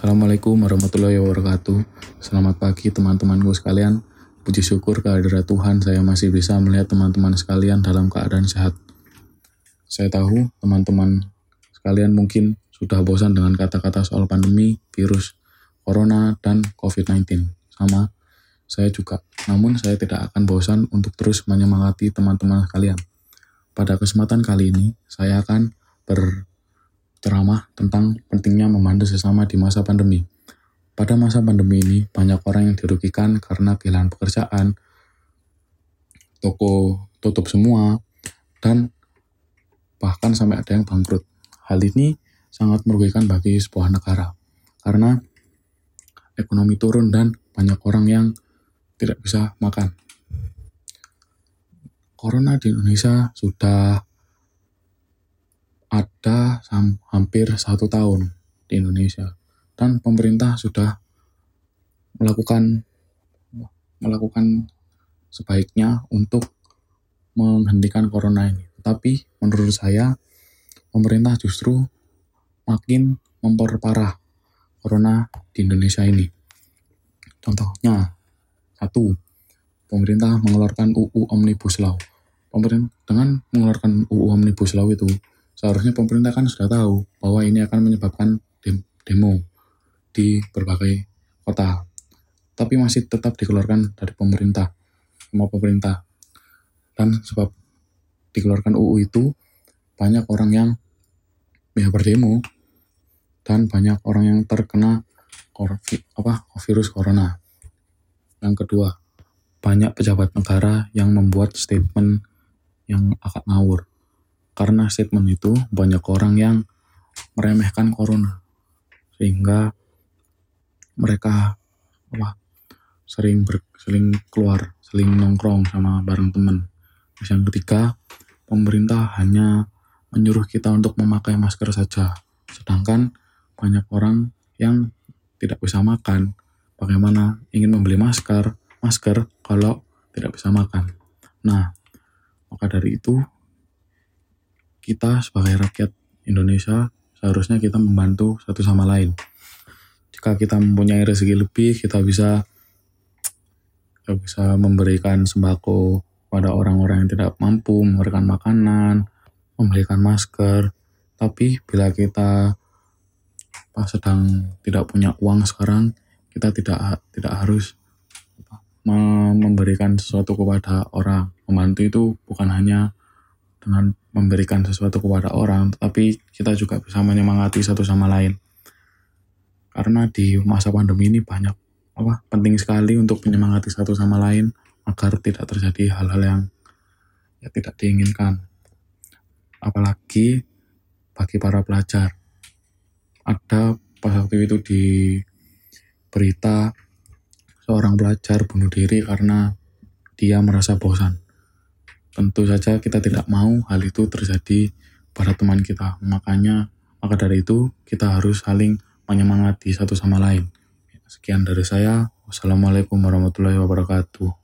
Assalamualaikum warahmatullahi wabarakatuh. Selamat pagi teman-temanku sekalian. Puji syukur kehadirat Tuhan saya masih bisa melihat teman-teman sekalian dalam keadaan sehat. Saya tahu teman-teman sekalian mungkin sudah bosan dengan kata-kata soal pandemi, virus, corona, dan COVID-19. Sama, saya juga. Namun saya tidak akan bosan untuk terus menyemangati teman-teman sekalian. Pada kesempatan kali ini, saya akan berceramah tentang pentingnya membantu sesama di masa pandemi. Pada masa pandemi ini, banyak orang yang dirugikan karena kehilangan pekerjaan, toko tutup semua, dan bahkan sampai ada yang bangkrut. Hal ini sangat merugikan bagi sebuah negara, karena ekonomi turun dan banyak orang yang tidak bisa makan. Corona di Indonesia sudah ada hampir satu tahun di Indonesia dan pemerintah sudah melakukan melakukan sebaiknya untuk menghentikan corona ini. Tapi menurut saya pemerintah justru makin memperparah corona di Indonesia ini. Contohnya, satu, pemerintah mengeluarkan UU Omnibus Law. Pemerintah dengan mengeluarkan UU Omnibus Law itu, seharusnya pemerintah kan sudah tahu bahwa ini akan menyebabkan demo di berbagai kota. Tapi masih tetap dikeluarkan dari pemerintah, sama pemerintah. Dan sebab dikeluarkan UU itu, banyak orang yang ya berdemo dan banyak orang yang terkena apa virus corona. Yang kedua, banyak pejabat negara yang membuat statement yang agak ngawur. Karena statement itu banyak orang yang meremehkan corona. Sehingga mereka apa sering ber, sering keluar, sering nongkrong sama bareng teman. Terus yang ketiga, pemerintah hanya menyuruh kita untuk memakai masker saja. Sedangkan banyak orang yang tidak bisa makan. Bagaimana ingin membeli masker, masker kalau tidak bisa makan. Nah, maka dari itu kita sebagai rakyat Indonesia seharusnya kita membantu satu sama lain. Jika kita mempunyai rezeki lebih, kita bisa kita bisa memberikan sembako pada orang-orang yang tidak mampu, memberikan makanan, memberikan masker. Tapi bila kita pas sedang tidak punya uang sekarang, kita tidak tidak harus memberikan sesuatu kepada orang. Membantu itu bukan hanya dengan memberikan sesuatu kepada orang, tetapi kita juga bisa menyemangati satu sama lain. Karena di masa pandemi ini banyak apa penting sekali untuk menyemangati satu sama lain agar tidak terjadi hal-hal yang ya tidak diinginkan. Apalagi bagi para pelajar. Ada pas waktu itu di berita seorang pelajar bunuh diri karena dia merasa bosan. Tentu saja kita tidak mau hal itu terjadi pada teman kita. Makanya, maka dari itu kita harus saling menyemangati satu sama lain. Sekian dari saya. Wassalamualaikum warahmatullahi wabarakatuh.